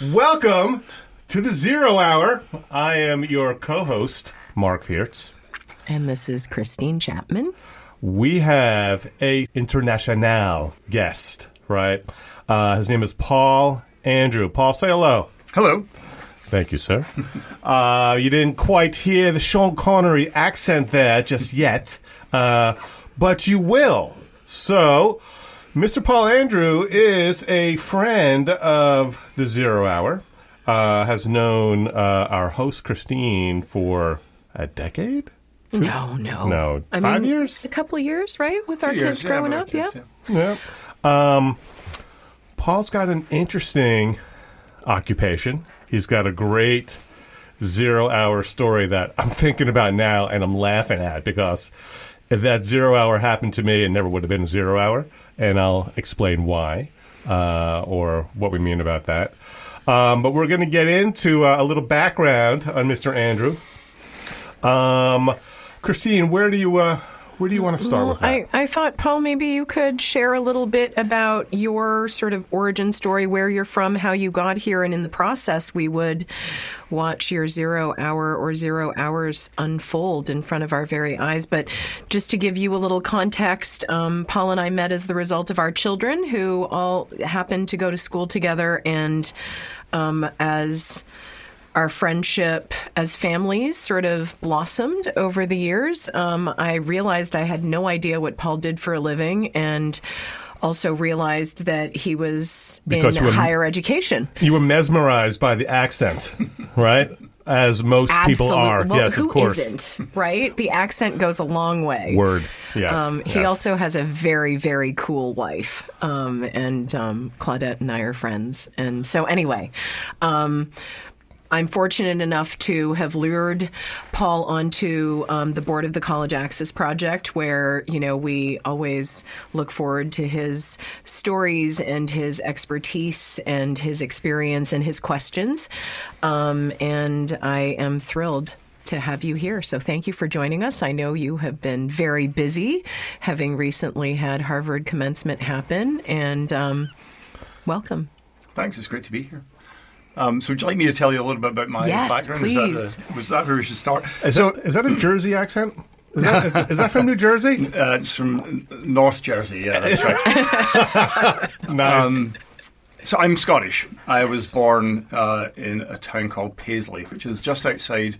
Welcome to the Zero Hour. I am your co-host, Marc Fiertz. And this is Christine Chapman. We have a international guest, right? Uh, his name is Paul Andrew. Paul, say hello. Hello. Thank you, sir. uh, you didn't quite hear the Sean Connery accent there just yet, uh, but you will. So, Mr. Paul Andrew is a friend of the Zero Hour. Uh, has known uh, our host Christine for a decade. No, no, No, I five mean, years. A couple of years, right? With our Years, kids yeah, growing with up, kids, yeah. Yeah. Um, Paul's got an interesting occupation. He's got a great zero hour story that I'm thinking about now and I'm laughing at because if that zero hour happened to me, it never would have been a zero hour. And I'll explain why uh, or what we mean about that. Um, but we're going to get into uh, a little background on Mr. Andrew. Um, Christine, where do you uh, where do you want to start Well, with that? I, I thought, Paul, maybe you could share a little bit about your sort of origin story, where you're from, how you got here, and in the process, we would watch your zero hour or zero hours unfold in front of our very eyes. But just to give you a little context, um, Paul and I met as the result of our children who all happened to go to school together and um, as our friendship as families sort of blossomed over the years. Um, I realized I had no idea what Paul did for a living and also realized that he was Because in were- higher education. You were mesmerized by the accent, right? As most people are. Well, yes, who of course. isn't, right? The accent goes a long way. Word. Yes. Um, he yes. also has a very, very cool wife, um, and um, Claudette and I are friends. And so, anyway, um, I'm fortunate enough to have lured Paul onto um, the board of the College Access Project, where you know we always look forward to his stories and his expertise and his experience and his questions. Um, and I am thrilled to have you here. So thank you for joining us. I know you have been very busy, having recently had Harvard commencement happen, and um, welcome. Thanks. It's great to be here. Um, so, would you like me to tell you a little bit about my Yes, background? please. Is that, the, was that where we should start? Is, so, that, is that a Jersey accent? Is that, is, is that from New Jersey? uh, it's from North Jersey. Yeah, that's right. Nice. Um, so, I'm Scottish. I was born uh, in a town called Paisley, which is just outside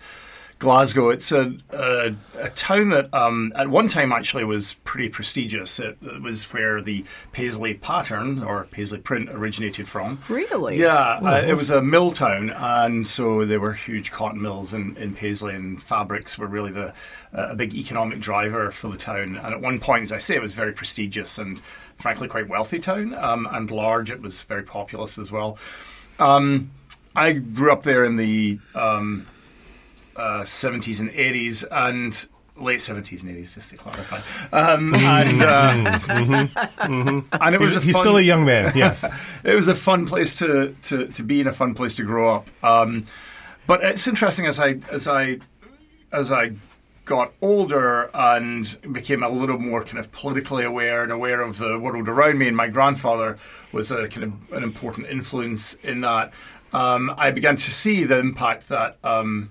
Glasgow. It's a, a, a town that um, at one time actually was pretty prestigious. It, it was where the Paisley pattern or Paisley print originated from. Really? Yeah, uh, it was a mill town, and so there were huge cotton mills in, in Paisley, and fabrics were really the uh, a big economic driver for the town. And at one point, as I say, it was very prestigious and frankly quite wealthy town, um, and large. It was very populous as well. Um, I grew up there in the um, uh, 70s and 80s, and late 70s and 80s, just to clarify. Um, and, uh, and it was a He's fun- still a young man. Yes. it was a fun place to, to, to be and a fun place to grow up. Um, but it's interesting as I as I as I got older and became a little more kind of politically aware and aware of the world around me, and my grandfather was a kind of an important influence in that. Um, I began to see the impact that um,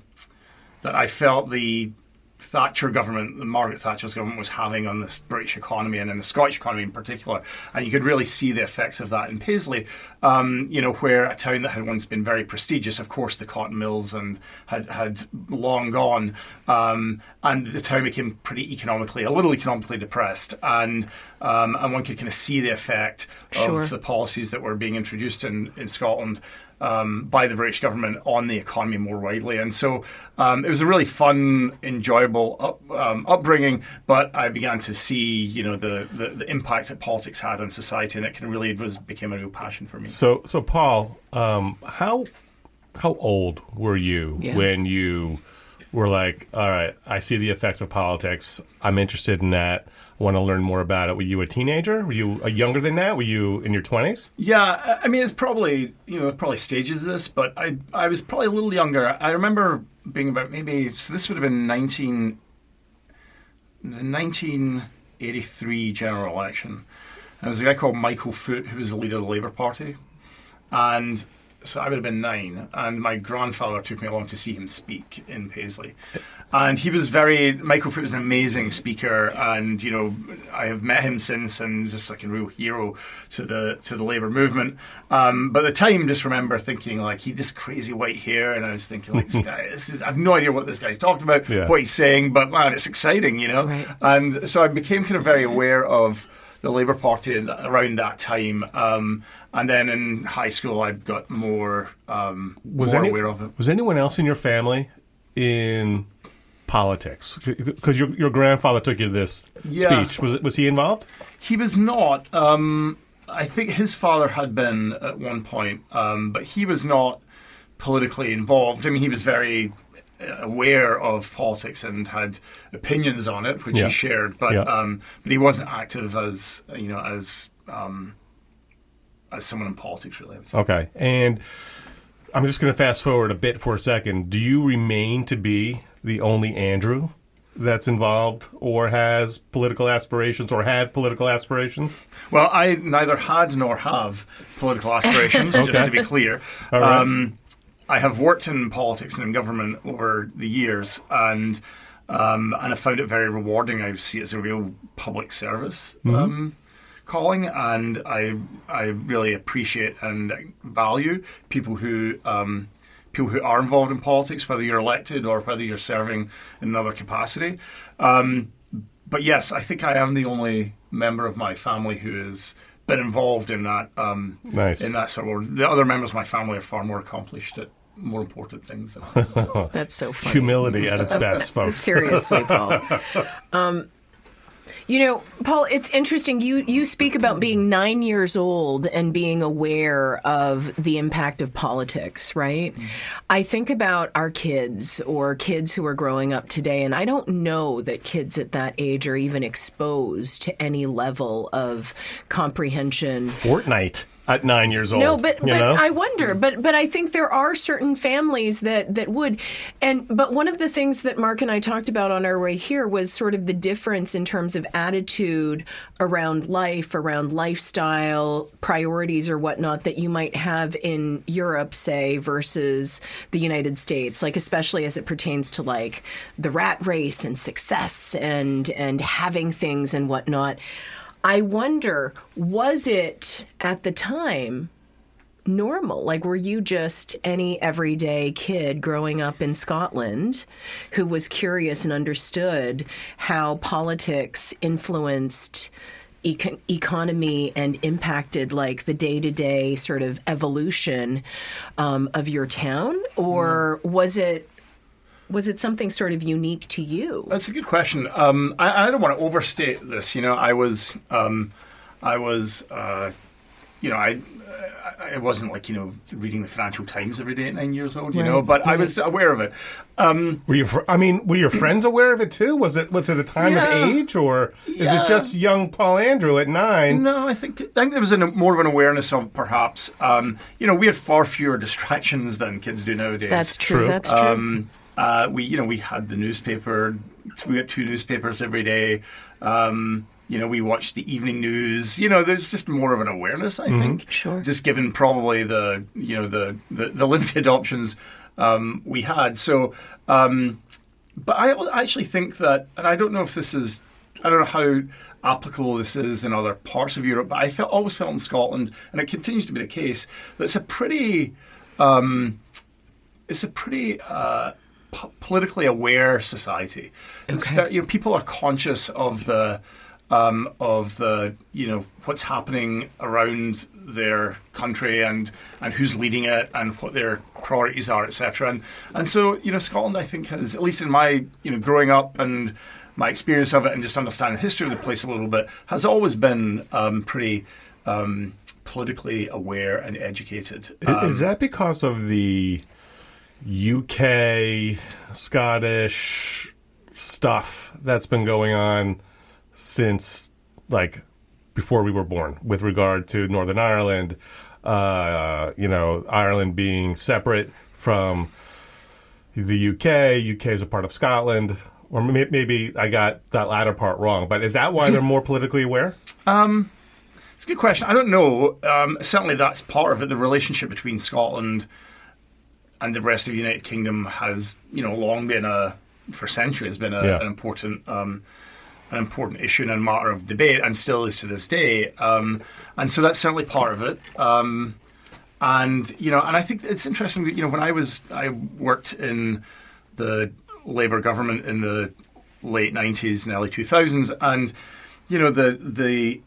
that I felt the Thatcher government, the Margaret Thatcher's government, was having on this British economy and in the Scottish economy in particular. And you could really see the effects of that in Paisley, um, you know, where a town that had once been very prestigious, of course, the cotton mills and had, had long gone, um, and the town became pretty economically, a little economically depressed. And, um, and one could kind of see the effect Sure. of the policies that were being introduced in, in Scotland um, by the British government on the economy more widely. And so um, it was a really fun, enjoyable up, um, upbringing. But I began to see, you know, the, the, the impact that politics had on society, and it kind of really was became a real passion for me. So, so Paul, um, how how old were you Yeah. when you were like, all right, I see the effects of politics. I'm interested in that. Want to learn more about it. Were you a teenager? Were you uh, younger than that? Were you in your 20s? Yeah, I- I mean, it's probably you know probably stages of this, but I I was probably a little younger. I remember being about maybe so this would have been 19, the 1983 general election. And there was a guy called Michael Foot who was the leader of the Labour Party, and so I would have been nine, and my grandfather took me along to see him speak in Paisley. And he was very, Michael Foot was an amazing speaker, and, you know, I have met him since, and just like a real hero to the to the Labour movement. Um, but at the time, just remember thinking, like, he this crazy white hair, and I was thinking, like, this guy, this is, I have no idea what this guy's talking about, Yeah. what he's saying, but man, it's exciting, you know? Right. And so I became kind of very aware of the Labour Party around that time. Um, and then in high school, I got more, um, Was more any- aware of it. Was anyone else in your family in politics? Because your your grandfather took you to this Yeah. speech. Was was he involved? He was not. Um, I think his father had been at one point, um, but he was not politically involved. I mean, he was very aware of politics and had opinions on it, which Yeah. he shared. But Yeah. um, but he wasn't active as you know as um, as someone in politics really. I would say. Okay, and I'm just going to fast forward a bit for a second. Do you remain to be the only Andrew that's involved, or has political aspirations, or had political aspirations? Well, I neither had nor have political aspirations, Okay. just to be clear. All right. Um, I have worked in politics and in government over the years, and um, and I found it very rewarding. I see it as a real public service um, calling, and I I really appreciate and value people who. Um, People who are involved in politics, whether you're elected or whether you're serving in another capacity. Um, but yes, I think I am the only member of my family who has been involved in that. Um, Nice. In that sort of world. The other members of my family are far more accomplished at more important things. Than I. That's so funny. Humility at its best, folks. Seriously, Paul. Um, you know, Paul, it's interesting. You you speak about being nine years old and being aware of the impact of politics, right? I think about our kids or kids who are growing up today, and I don't know that kids at that age are even exposed to any level of comprehension Fortnite at nine years old. no, but, but know? I wonder. But but I think there are certain families that that would. And but one of the things that Marc and I talked about on our way here was sort of the difference in terms of attitude around life, around lifestyle priorities or whatnot that you might have in Europe, say, versus the United States. Like especially as it pertains to like the rat race and success and and having things and whatnot. I wonder, was it at the time normal? Like, were you just any everyday kid growing up in Scotland who was curious and understood how politics influenced? Econ- economy and impacted like the day-to-day sort of evolution um, of your town or was it was it something sort of unique to you That's a good question. Um, I, I don't want to overstate this. You know, I was, um, I was, uh, you know, I. I I wasn't like you know reading the Financial Times every day at nine years old, you know, Right, but I was aware of it. Were you? fr- I mean, were your friends aware of it too? Was it? Was it a time Yeah. of age, or is Yeah. it just young Paul Andrew at nine? No, I think I think there was an, more of an awareness of perhaps. Um, you know, we had far fewer distractions than kids do nowadays. that's true, True. that's true Um, uh, we, you know, we had the newspaper. We got two newspapers every day. Um, you know, we watched the evening news. You know, there's just more of an awareness. I think, Sure. just given probably the you know the the, the limited options um, we had. So, um, but I actually think that, and I don't know if this is, I don't know how applicable this is in other parts of Europe, but I felt always felt in Scotland, and it continues to be the case that it's a pretty it's a pretty uh, p- politically aware society. Okay. very, you know, people are conscious of the um, of the you know what's happening around their country and and who's leading it and what their priorities are, etc. And and so you know Scotland, I think, has at least in my you know growing up and my experience of it and just understanding the history of the place a little bit has always been um, pretty. Um, politically aware and educated. I- is that because of the UK Scottish stuff that's been going on since like before we were born with regard to Northern Ireland, uh, you know, Ireland being separate from the UK, UK is a part of Scotland, or maybe I got that latter part wrong. But is that why they're more politically aware? It's a good question. I don't know. Um, certainly, that's part of it. The relationship between Scotland and the rest of the United Kingdom has, you know, long been a for centuries been a, Yeah. an important um, an important issue and a matter of debate, and still is to this day. Um, and so that's certainly part of it. Um, and you know, and I think it's interesting that you know when I was I worked in the Labour government in the late nineties and early two thousands, and you know the the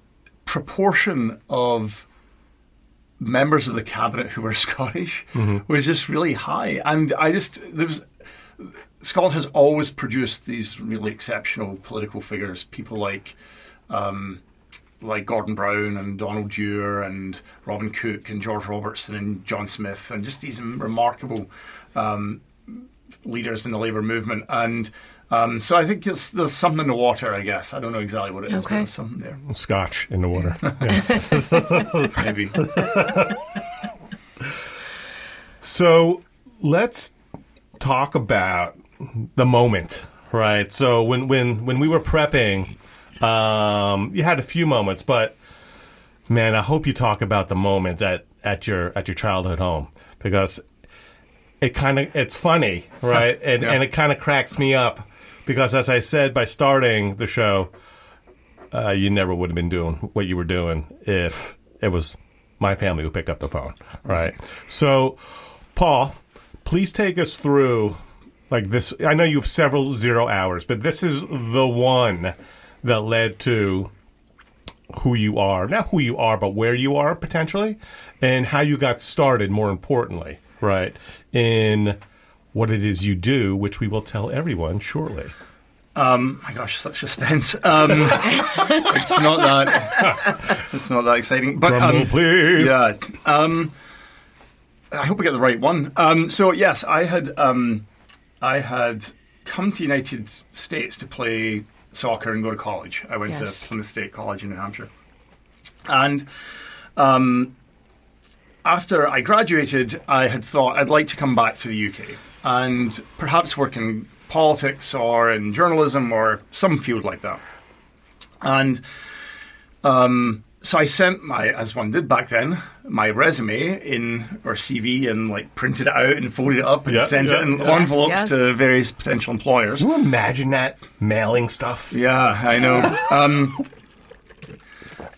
proportion of members of the cabinet who were Scottish was just really high, and I just there was Scotland has always produced these really exceptional political figures, people like um, like Gordon Brown and Donald Dewar and Robin Cook and George Robertson and John Smith and just these remarkable um, leaders in the labour movement. And um, so I think there's, there's something in the water, I guess. I don't know exactly what it is, but Okay. there's something there. Scotch in the water. Yes. Maybe. So let's talk about the moment, right? So when when when we were prepping, um, you had a few moments, but man, I hope you talk about the moment at at your at your childhood home because it kind of it's funny, right? And Yeah. and it kind of cracks me up because as I said by starting the show, uh, you never would have been doing what you were doing if it was my family who picked up the phone, right? So, Paul, please take us through like this. I know you have several zero hours, but this is the one that led to who you are, not who you are, but where you are potentially, and how you got started. More importantly, right in what it is you do, which we will tell everyone shortly. Um, my gosh, such suspense. Um, it's not that. It's not that exciting. But Drum um, please. Yeah. Um, I hope we get the right one. Um, so yes, I had um, I had come to the United States to play soccer and go to college. I went Yes. to Plymouth State College in New Hampshire, and um, after I graduated, I had thought I'd like to come back to the UK and perhaps work in politics or in journalism or some field like that. And um, so I sent my, as one did back then, my resume in or CV and like printed it out and folded it up and Yeah, sent yeah, it in yeah. envelopes Yes, yes. to various potential employers. Can you imagine that mailing stuff? Yeah, I know. um,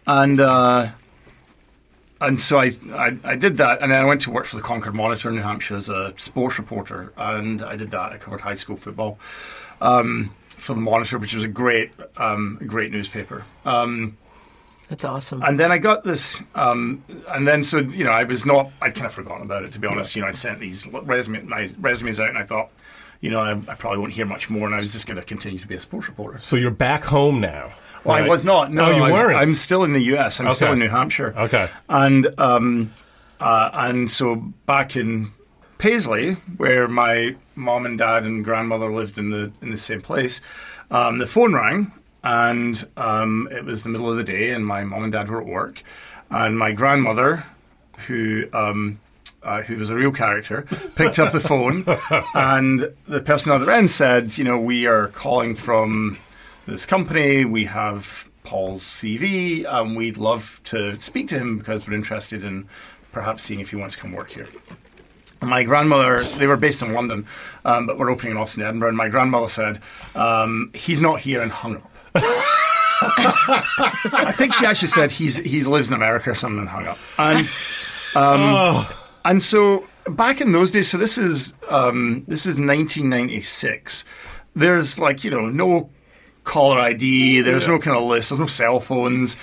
and uh, and so I, I I did that, and then I went to work for the Concord Monitor in New Hampshire as a sports reporter, and I did that. I covered high school football um, for the Monitor, which was a great um, great newspaper. Um, That's awesome. and then I got this, um, and then so you know I was not I'd kind of forgotten about it to be honest. You know I sent these resume my resumes out, and I thought. You know, I, I probably won't hear much more, and I was just going to continue to be a sports reporter. So you're back home now. Well, I was not. No, Oh, you I, weren't. I'm still in the U.S. I'm still in New Hampshire. Okay. And um, uh, and so back in Paisley, where my mom and dad and grandmother lived in the in the same place, um, the phone rang, and um, it was the middle of the day, and my mom and dad were at work, and my grandmother, who. Um, uh, who was a real character, picked up the phone, and the person on the other end said, "You know, we are calling from this company. We have Paul's CV, and we'd love to speak to him because we're interested in perhaps seeing if he wants to come work here. And my grandmother, they were based in London, um, but we're opening an office in Edinburgh, and my grandmother said, um, he's not here and hung up. I think she actually said he's he lives in America or something and hung up. And um, and so back in those days, so this is um, this is 1996. There's like you know no caller ID. There's no kind of list. There's no cell phones,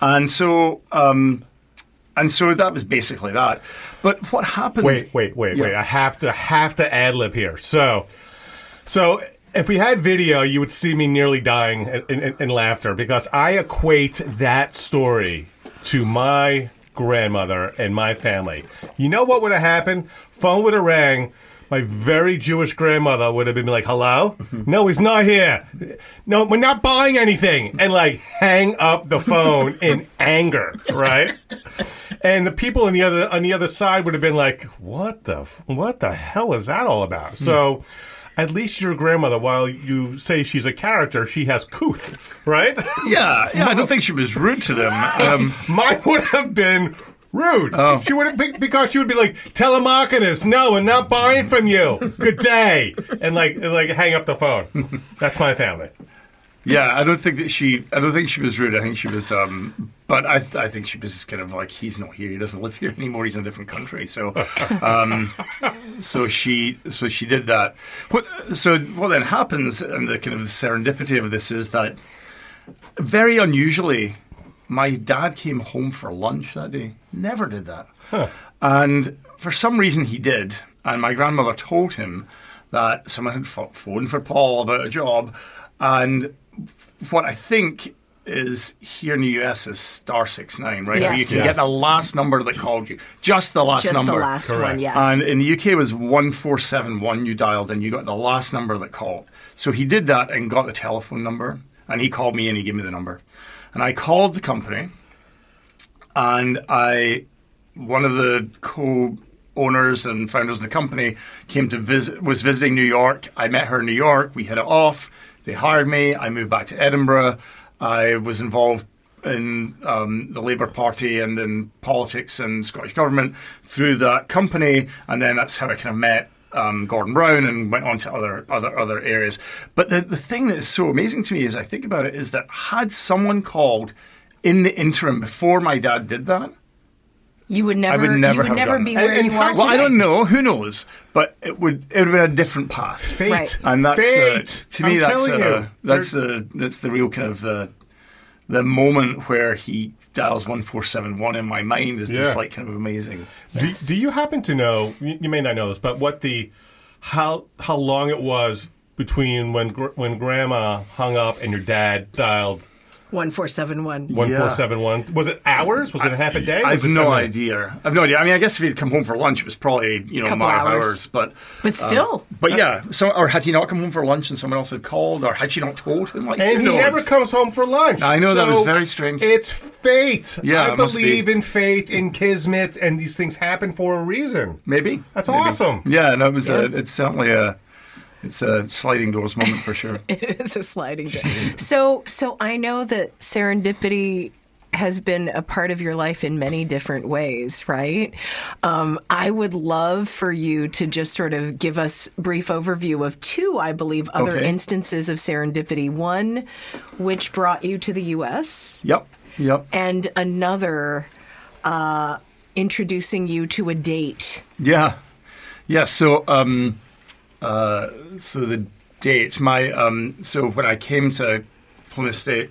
and so um, and so that was basically that. But what happened? Wait, wait, wait, Yeah. wait. I have to have to ad lib here. So, so if we had video, you would see me nearly dying in, in, in laughter because I equate that story to my grandmother and my family. You know what would have happened? Phone would have rang. My very Jewish grandmother would have been like, "Hello, no, he's not here. No, we're not buying anything," and like hang up the phone in anger, right? and the people on the other on the other side would have been like, "What the what the hell is that all about?" So, at least your grandmother, while you say she's a character, she has couth, right? Yeah, yeah. I don't think she was rude to them. Um, Mine would have been rude. Oh. She would have be- because she would be like, "Telemarketers, no, I'm not buying from you. Good day," and like and, like hang up the phone. That's my family. yeah, I don't think that she. I don't think she was rude. I think she was. Um, but I, I think she was kind of like, he's not here. He doesn't live here anymore. He's in a different country. So, um, so she, so she did that. What? So what then happens, and the kind of the serendipity of this is that very unusually, my dad came home for lunch that day. Never did that. And for some reason he did. And my grandmother told him that someone had phoned for Paul about a job. And what I think is here in the US is star six nine, right? Yes. you can Yes. get the last number that called you. Just the last Just number. the last Correct. one, yes. And in the UK it was 1471 you dialed and you got the last number that called. So he did that and got the telephone number and he called me and he gave me the number. And I called the company and I one of the co owners and founders of the company came to visit was visiting New York. I met her in New York. We hit it off. They hired me. I moved back to Edinburgh. I was involved in um, the Labour Party and in politics and Scottish government through that company, and then that's how I kind of met um, Gordon Brown and went on to other other other areas. But the the thing that is so amazing to me as I think about it is that had someone called in the interim before my dad did that, you would never, I would never you would have never done be that. where And- you are how- today. well, I don't know. Who knows? But it would it would have been a different path. Fate. Right. And that's uh, to me I'm that's telling uh, you. that's the that's the real kind of the the moment where he dials one four seven one in my mind is Yeah. just like kind of amazing. Do, do you happen to know? You, you may not know this, but what the how how long it was between when when Grandma hung up and your dad dialed 1471. one four seven one? Was it hours? Was it a half a day? I Was have it no idea. I have no idea. I mean, I guess if he'd come home for lunch, it was probably you know Couple five hours. hours. But But uh, still, but yeah. So or had he not come home for lunch and someone else had called, or had she not told him? Like And he knows? never comes home for lunch. I know, that was very strange. It's fate. Yeah, I believe be. in fate, in kismet, and these things happen for a reason. Maybe That's Maybe. awesome. Yeah, no, it was a, it's certainly a it's a sliding doors moment for sure. it is a sliding door. so, so I know that serendipity has been a part of your life in many different ways, right? Um, I would love for you to just sort of give us brief overview of two, I believe, other Okay. instances of serendipity. One, which brought you to the U.S., Yep, yep. and another. Uh, introducing you to a date. Yeah, yeah. So, um, uh, so the date, my um, so when I came to Plymouth State,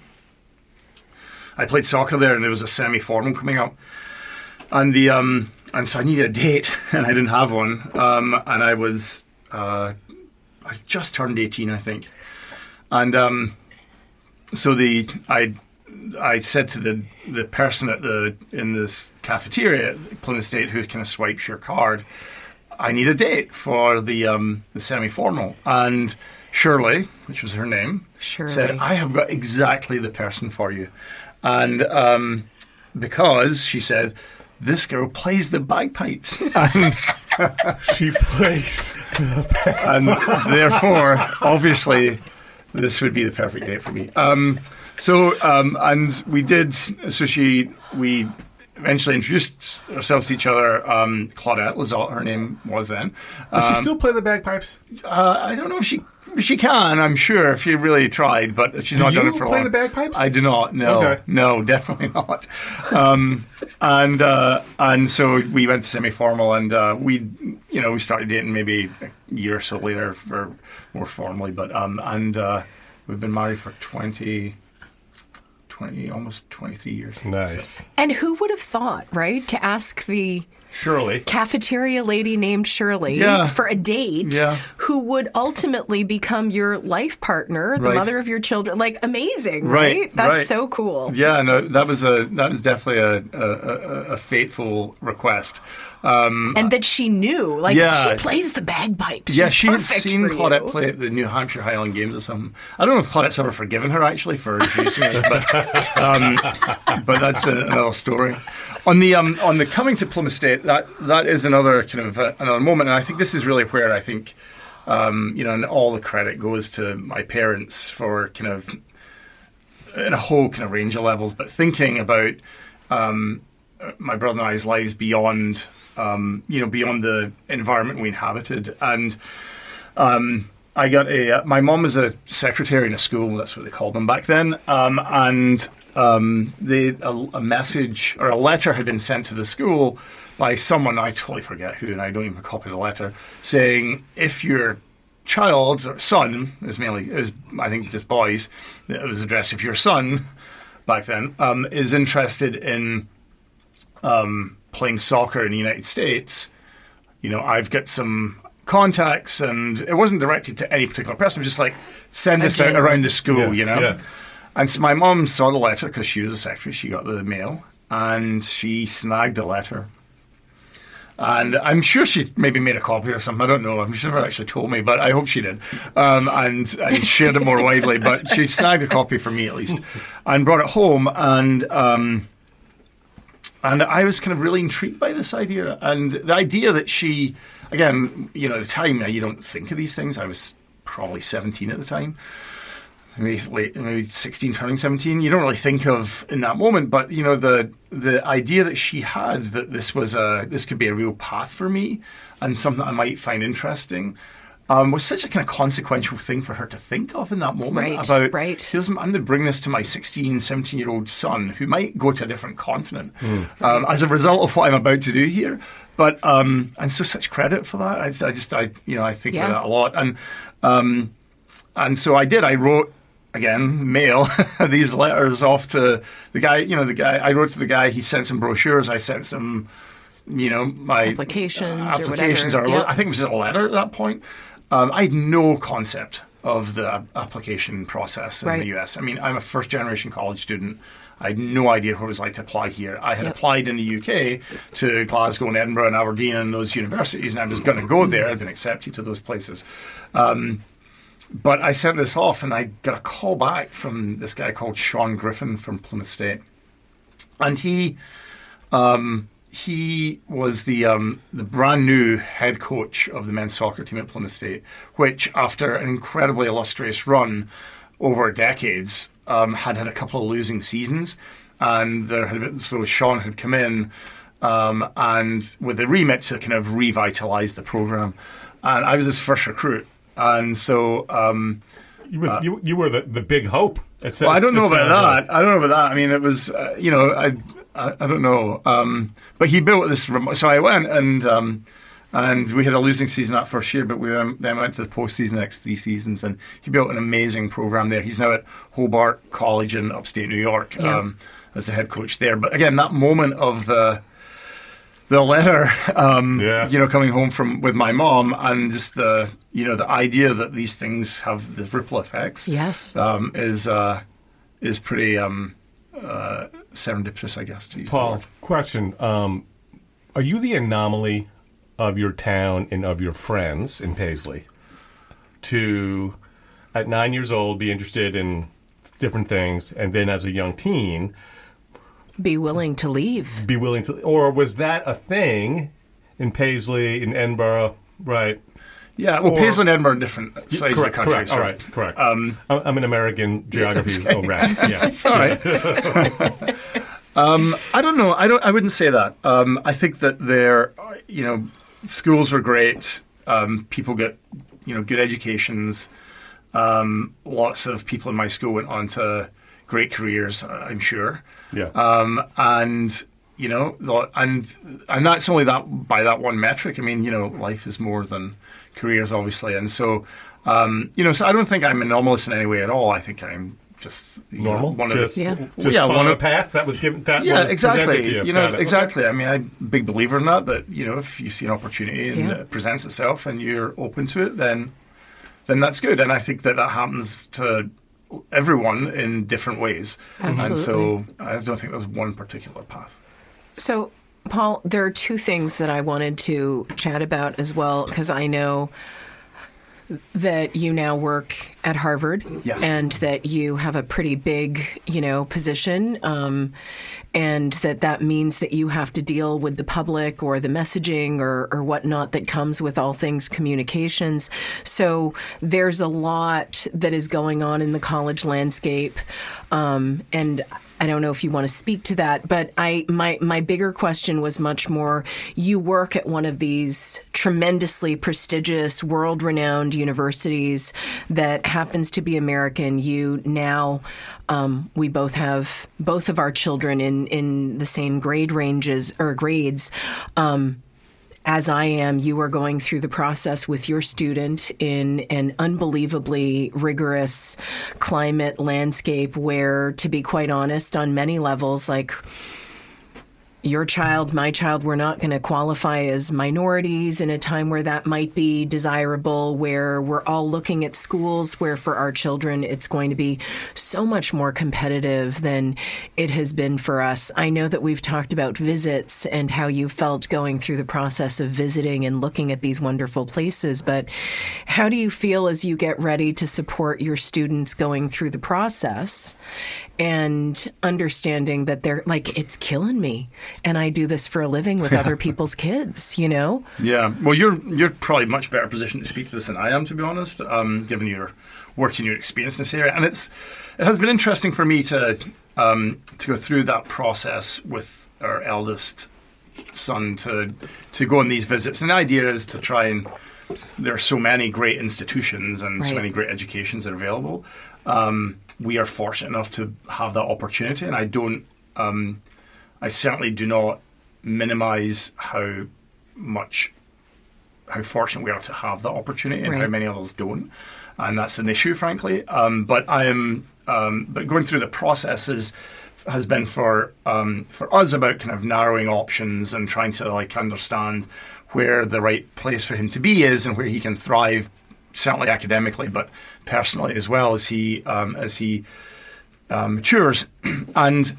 I played soccer there, and there was a semi-formal coming up, and the um, and so I needed a date, and I didn't have one, um, and I was uh, I just turned eighteen, I think, and um, so the I I said to the the person at the in this cafeteria at Plymouth State who kind of swipes your card, I need a date for the um, the semi formal. And Shirley, which was her name, Shirley. said, "I have got exactly the person for you," and um, because she said. This girl plays the bagpipes, and, She plays. and therefore, obviously, this would be the perfect date for me. Um, so, um, and we did. So she, we eventually introduced ourselves to each other. Um, Claudette Lazat, her name was then. Does she still play the bagpipes? Uh, I don't know if she she can. I'm sure if she really tried, but she's Do not done it for a play long. the bagpipes? I do not. No, Okay. no, definitely not. Um, and uh, and so we went to semi-formal, and uh, we, you know, we started dating maybe a year or so later for more formally. But um, and uh, we've been married for 20, 20 almost twenty three years. Nice. And who would have thought, right, to ask the Shirley. cafeteria lady named Shirley Yeah. for a date Yeah. Who would ultimately become your life partner, the Right. mother of your children. Like amazing, right? Right, That's right. so cool. Yeah, no, that was a that was definitely a a, a, fateful request. Um, And that she knew, like Yeah. she plays the bagpipes. Yeah, She's she had seen Claudette play at the New Hampshire Highland Games or something. I don't know if Claudette's ever forgiven her actually for introducing us, but um, but that's a, another story. On the um, on the coming to Plymouth State, that that is another kind of uh, another moment, and I think this is really where I think Um, you know, and all the credit goes to my parents for kind of in a whole kind of range of levels, but thinking about um, my brother and I's lives beyond, um, you know, beyond the environment we inhabited, and um, I got a. My mom was a secretary in a school. That's what they called them back then, um, and um, they a, a message or a letter had been sent to the school by someone I totally forget who, and I don't even copy the letter, saying if your child or son is mainly is I think just boys. It was addressed if your son back then um, is interested in um, playing soccer in the United States. You know, I've got some contacts, and it wasn't directed to any particular person. Just like send this out around the school, Yeah, you know. yeah. And so my mom saw the letter because she was a secretary. She got the mail, and she snagged the letter. And I'm sure she maybe made a copy or something. I don't know. Sure never actually told me, but I hope she did. Um, and, and shared it more widely. But she snagged a copy for me at least, and brought it home. And um, and I was kind of really intrigued by this idea, and the idea that she, again, you know, at the time you don't think of these things. I was probably 17 at the time maybe late, maybe 16 turning 17 you don't really think of in that moment but you know the the idea that she had that this was a this could be a real path for me and something i might find interesting um, was such a kind of consequential thing for her to think of in that moment Right, about right. here's I'm going to bring this to my 16 17 year old son who might go to a different continent um, as a result of what I'm about to do here but um, and so such credit for that I, I just I you know I think Yeah. about that a lot and um, and so I did. I wrote again mail these letters off to the guy. You know, the guy. I wrote to the guy. He sent some brochures. I sent some, you know, my Applications or applications whatever. or Yep. I think it was a letter at that point. Um, I had no concept of the application process in Right. the US. I mean, I'm a first generation college student. I had no idea what it was like to apply here. I had Yep. applied in the UK to Glasgow and Edinburgh and Aberdeen and those universities, and I was going to go there. I'd been accepted to those places. Um, but I sent this off, and I got a call back from this guy called Sean Griffin from Plymouth State, and he um, he was the um, the brand new head coach of the men's soccer team at Plymouth State, which after an incredibly illustrious run over decades um, had had a couple of losing seasons, and there had been, so Sean had come in um, and with the remit to kind of revitalize the program, and I was his first recruit, and so. Um, You were, you, you were the, the big hope. It well, I don't know about sounds like. that. I don't know about that. I mean, it was, uh, you know, I, I, I don't know. Um, but he built this. Remo- so I went and um, and we had a losing season that first year, but we um, then went to the postseason the next three seasons, and he built an amazing program there. He's now at Hobart College in upstate New York Yeah. um, as the head coach there. But again, that moment of the the letter, um, Yeah. you know, coming home from with my mom, and just the you know the idea that these things have the ripple effects Yes. um, is uh, is pretty um, uh, serendipitous, I guess. To use Paul, question. Um, are you the anomaly of your town and of your friends in Paisley to, at nine years old, be interested in different things, and then as a young teen, Be willing to leave. be willing to, or was that a thing in Paisley, in Edinburgh? Right. Yeah, well, Or- Paisley and Edinburgh are different sides of the country. correct. so- All right. Correct. Um, I'm I'm an American geography oh, rat. Yeah. All right. um, I don't know. I don't. I wouldn't say that. Um, I think that there, you know, schools were great. Um, people get, you know, good educations. Um, lots of people in my school went on to great careers. uh, I'm sure. Yeah. Um, and you know, the- and and that's only that by that one metric. I mean, you know, life is more than careers, obviously, and so um, you know, so I don't think I'm anomalous in any way at all. I think I'm just you know, Normal. one just of Yeah. just yeah, one a of path that was given. That yeah, exactly. to you. You know, it. exactly. I mean, I'm a big believer in that. That you know, if you see an opportunity and Yeah. it presents itself and you're open to it, then then that's good. And I think that that happens to everyone in different ways. And so I don't think there's one particular path. So, Paul, there are two things that I wanted to chat about as well because I know that you now work at Harvard Yes. and that you have a pretty big, you know, position, um, and that that means that you have to deal with the public or the messaging or, or whatnot that comes with all things communications. So there's a lot that is going on in the college landscape, um, and I don't know if you want to speak to that, but I my my bigger question was much more you work at one of these tremendously prestigious, world-renowned universities that happens to be American. You now um, we both have both of our children in in the same grade ranges or grades. Um, as I am, you are going through the process with your student in an unbelievably rigorous climate landscape where, to be quite honest, on many levels, like your child, my child, we're not going to qualify as minorities in a time where that might be desirable, where we're all looking at schools where for our children it's going to be so much more competitive than it has been for us. I know that we've talked about visits and how you felt going through the process of visiting and looking at these wonderful places, but how do you feel as you get ready to support your students going through the process and understanding that they're like, it's killing me and I do this for a living with other people's kids, you know? Yeah, well, you're you're probably much better positioned to speak to this than I am, to be honest, um, given your work and your experience in this area. And it's it has been interesting for me to um, to go through that process with our eldest son to to go on these visits. And the idea is to try and there are so many great institutions and so many great educations that are available. Um, we are fortunate enough to have that opportunity, and I don't. Um, I certainly do not minimize how much how fortunate we are to have that opportunity and how many others don't, and that's an issue, frankly. Um, but I am, um, but going through the processes has been for um, for us about kind of narrowing options and trying to like understand where the right place for him to be is and where he can thrive, certainly academically, but personally as well as he um, as he um, matures, and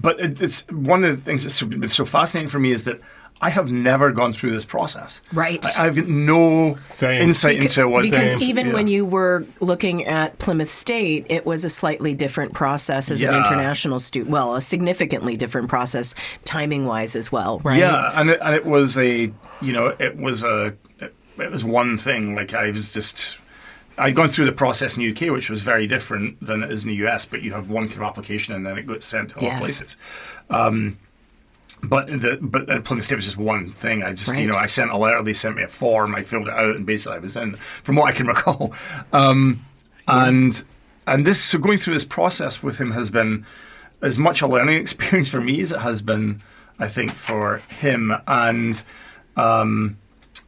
but it's one of the things that's so- been so fascinating for me is that I have never gone through this process. Right. I, I've got no Same. insight into what because Same. even yeah. when you were looking at Plymouth State, it was a slightly different process as an international student. Well, a significantly different process, timing wise as well, right? Yeah, and it, and it was a you know it was a it, it was one thing. Like I was just I'd gone through the process in the UK, which was very different than it is in the US. But you have one kind of application, and then it gets sent to all Yes. places. Um, but the but Plymouth State was just one thing. I just you know I sent a letter, they sent me a form, I filled it out, and basically I was in. From what I can recall, um, and and this so going through this process with him has been as much a learning experience for me as it has been, I think, for him. And um,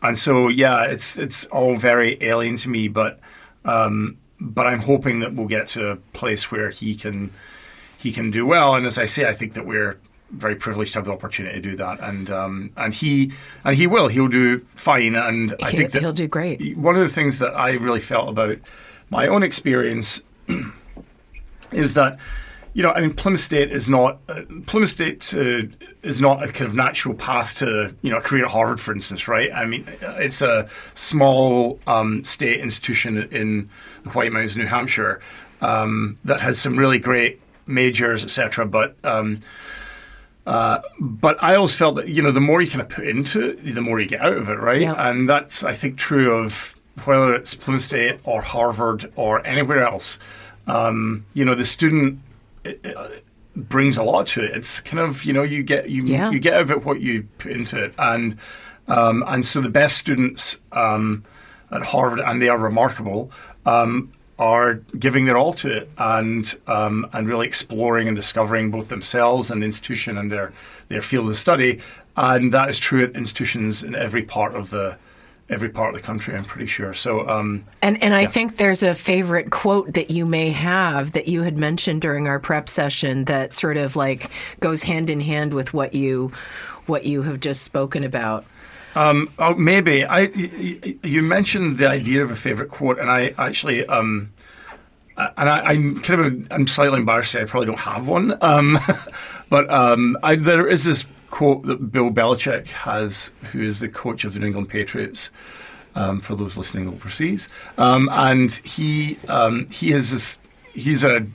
and so yeah, it's it's all very alien to me, but um, but I'm hoping that we'll get to a place where he can he can do well. And as I say, I think that we're very privileged to have the opportunity to do that. And um, and he and he will. He'll do fine. And I He- think that he'll do great. one of the things that I really felt about my own experience is that you know I mean Plymouth State is not uh, Plymouth State uh, is not a kind of natural path to you know a career at Harvard, for instance, right? I mean it's a small um, state institution in the White Mountains, New Hampshire, um, that has some really great majors, etc. But um, uh, but I always felt that you know the more you kind of put into it, the more you get out of it, right? Yeah. And that's I think true of whether it's Plymouth State or Harvard or anywhere else. Um, you know, the student it, it brings a lot to it. It's kind of you know you get you Yeah. you get out of it what you put into it, and um, and so the best students um, at Harvard, and they are remarkable. Um, are giving their all to it and um, and really exploring and discovering both themselves and the institution and their their field of study, and that is true at institutions in every part of the every part of the country. I'm pretty sure. So um, And and I think there's a favorite quote that you may have that you had mentioned during our prep session that sort of like goes hand in hand with what you what you have just spoken about. Um, oh, maybe I. y- You mentioned the idea of a favorite quote, and I actually, um, uh, and I, I'm kind of, I'm slightly embarrassed. I probably don't have one, um, but um, I, there is this quote that Bill Belichick has, who is the coach of the New England Patriots, Um, for those listening overseas, um, and he um, he is this, he's a,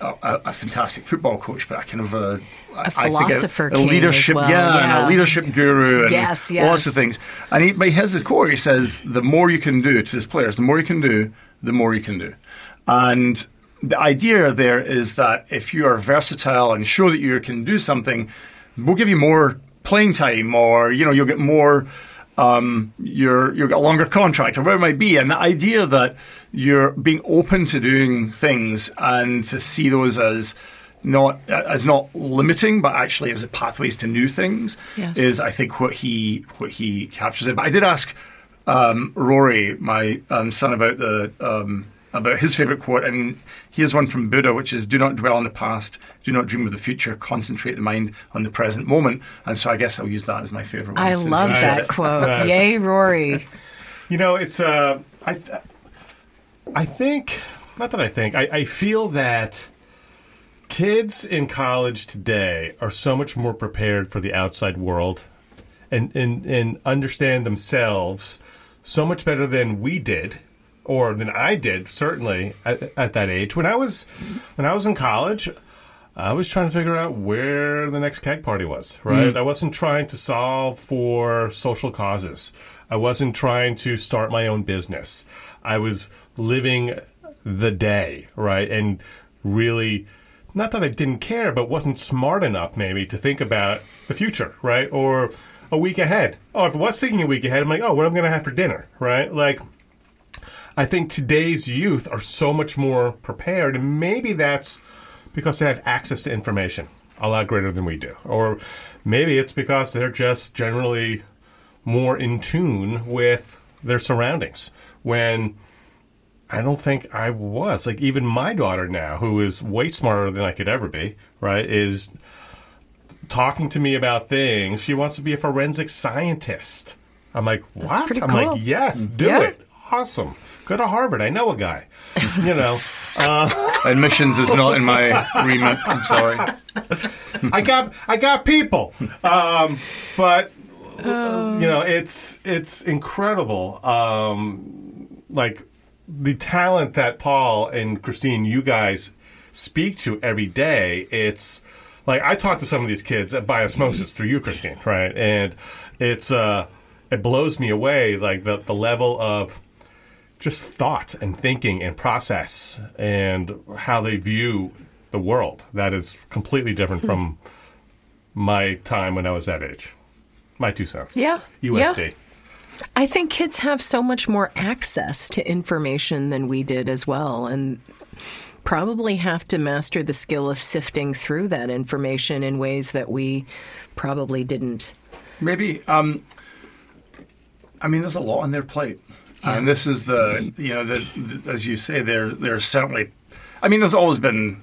a a fantastic football coach, but a kind of a A philosopher a, as leadership, well, yeah, and a leadership guru, and Yes, lots of things. And he, but he has this quote. He says, "The more you can do to his players, the more you can do, the more you can do." And the idea there is that if you are versatile and show that you can do something, we'll give you more playing time, or you know, you'll get more. Um, you're you'll get a longer contract, or whatever it might be. And the idea that you're being open to doing things and to see those as not as not limiting, but actually as pathways to new things Yes. is, I think, what he what he captures it. But I did ask um, Rory, my um, son, about the um, about his favorite quote, and here's one from Buddha, which is, "Do not dwell on the past, do not dream of the future, concentrate the mind on the present moment." And so, I guess I'll use that as my favorite. one I love you that it. quote. Nice. Yay, Rory. You know, it's uh, I, th- I think not that I think I, I feel that kids in college today are so much more prepared for the outside world, and and and understand themselves so much better than we did, or than I did certainly at, at that age. When I was when I was in college. I was trying to figure out where the next keg party was, right? Mm. I wasn't trying to solve for social causes. I wasn't trying to start my own business. I was living the day, right? And really, not that I didn't care, but wasn't smart enough maybe to think about the future, right? Or a week ahead. Oh, if I was thinking a week ahead, I'm like, oh, what am I going to have for dinner, right? Like, I think today's youth are so much more prepared, and maybe that's because they have access to information a lot greater than we do. Or maybe it's because they're just generally more in tune with their surroundings. When I don't think I was. Like, even my daughter now, who is way smarter than I could ever be, right, is talking to me about things. She wants to be a forensic scientist. I'm like, what? I'm cool. like, yes, do Yeah. it. Awesome. Go to Harvard. I know a guy. you know, Admissions is not in my remit. I'm sorry. I got I got people, um, but you know it's it's incredible. Um, like the talent that Paul and Christine, you guys speak to every day. It's like I talk to some of these kids by osmosis through you, Christine, right? And it's uh, it blows me away, like the the level of just thought and thinking and process and how they view the world. That is completely different from my time when I was that age. My two cents. Yeah. USD. Yeah. I think kids have so much more access to information than we did as well. And probably have to master the skill of sifting through that information in ways that we probably didn't. Maybe. Um, I mean, there's a lot on their plate, and this is the you know the as you say there there's certainly. I mean, there's always been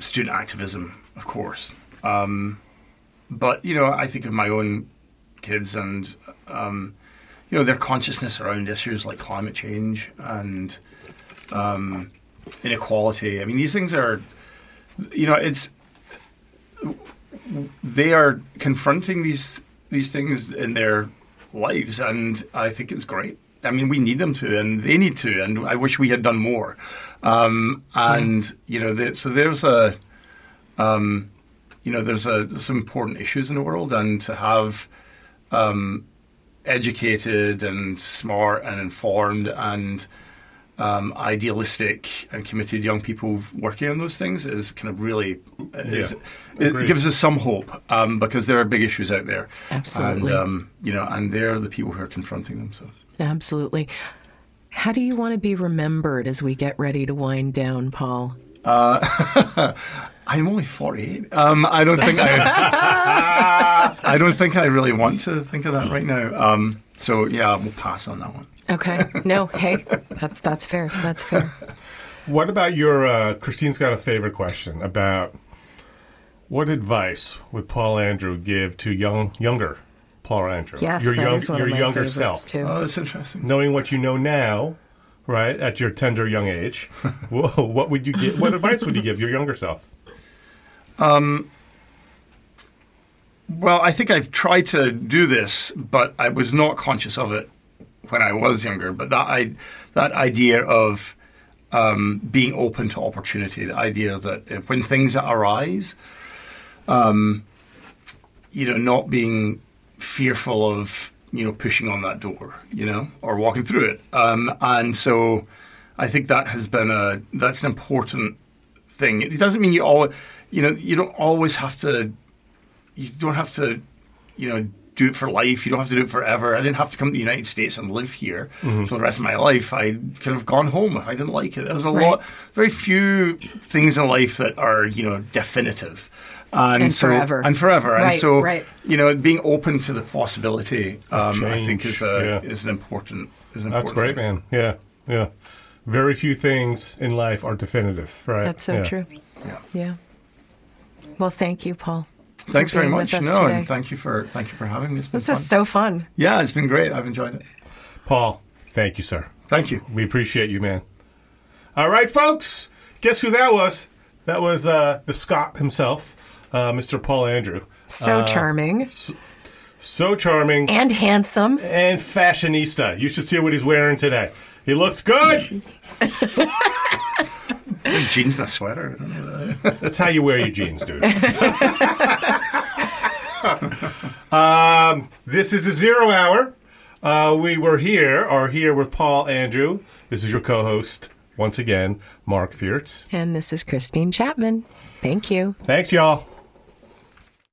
student activism, of course, um, but you know, I think of my own kids and um, you know their consciousness around issues like climate change and um, inequality. I mean, these things are, you know, it's they are confronting these these things in their lives, and I think it's great. I mean, we need them to, and they need to, and I wish we had done more. Um, and you know, the, so there's a, um, you know, there's a some important issues in the world, and to have um, educated and smart and informed and um, idealistic and committed young people working on those things is kind of really is, Yeah, it gives us some hope um, because there are big issues out there. Absolutely. and um, you know, and they're the people who are confronting them. So Absolutely. How do you want to be remembered as we get ready to wind down, Paul? I'm only 48. Um, I don't think I. I don't think I really want to think of that right now. Um, so yeah, we'll pass on that one. Okay. No, hey, that's that's fair. That's fair. What about your uh, Christine's got a favorite question about what advice would Paul Andrew give to young younger Paul Andrew? Yes, your that young, is one your of my younger self. too. Oh, that's interesting. Knowing what you know now, right, at your tender young age, wha- what would you give? What advice would you give your younger self? Um, Well, I think I've tried to do this, but I was not conscious of it when I was younger, but that I, that idea of um, being open to opportunity, the idea that if, when things arise, um, you know, not being fearful of you know pushing on that door, you know, or walking through it, um, and so I think that has been a that's an important thing. It doesn't mean you all, you know, you don't always have to, you don't have to, you know, do it for life. You don't have to do it forever. I didn't have to come to the United States and live here Mm-hmm. for the rest of my life. I could have gone home if I didn't like it. There's a Right. lot, very few things in life that are, you know, definitive. And, And so, forever. And forever. and so, right. you know, being open to the possibility, um, I think is, a, yeah. is an important, is an That's important great, thing. man. Yeah, yeah. Very few things in life are definitive, right? That's so Yeah. true. Yeah. Yeah. Well, thank you, Paul. For Thanks very much. with us No, today. and thank you for thank you for having me. It's been This fun. is so fun. yeah, it's been great. I've enjoyed it. Paul, thank you, sir. Thank you. We appreciate you, man. All right, folks. Guess who that was? That was uh, the Scot himself, uh, Mr. Paul Andrew. So Uh, charming So charming and handsome. and fashionista. You should see what he's wearing today. He looks good. Jeans and a sweater. I don't know that. That's how you wear your jeans, dude. um, this is a zero hour. Uh, we were here, are here with Paul Andrew. This is your co-host once again, Marc Fiertz. And this is Christine Chapman. Thank you. Thanks, y'all.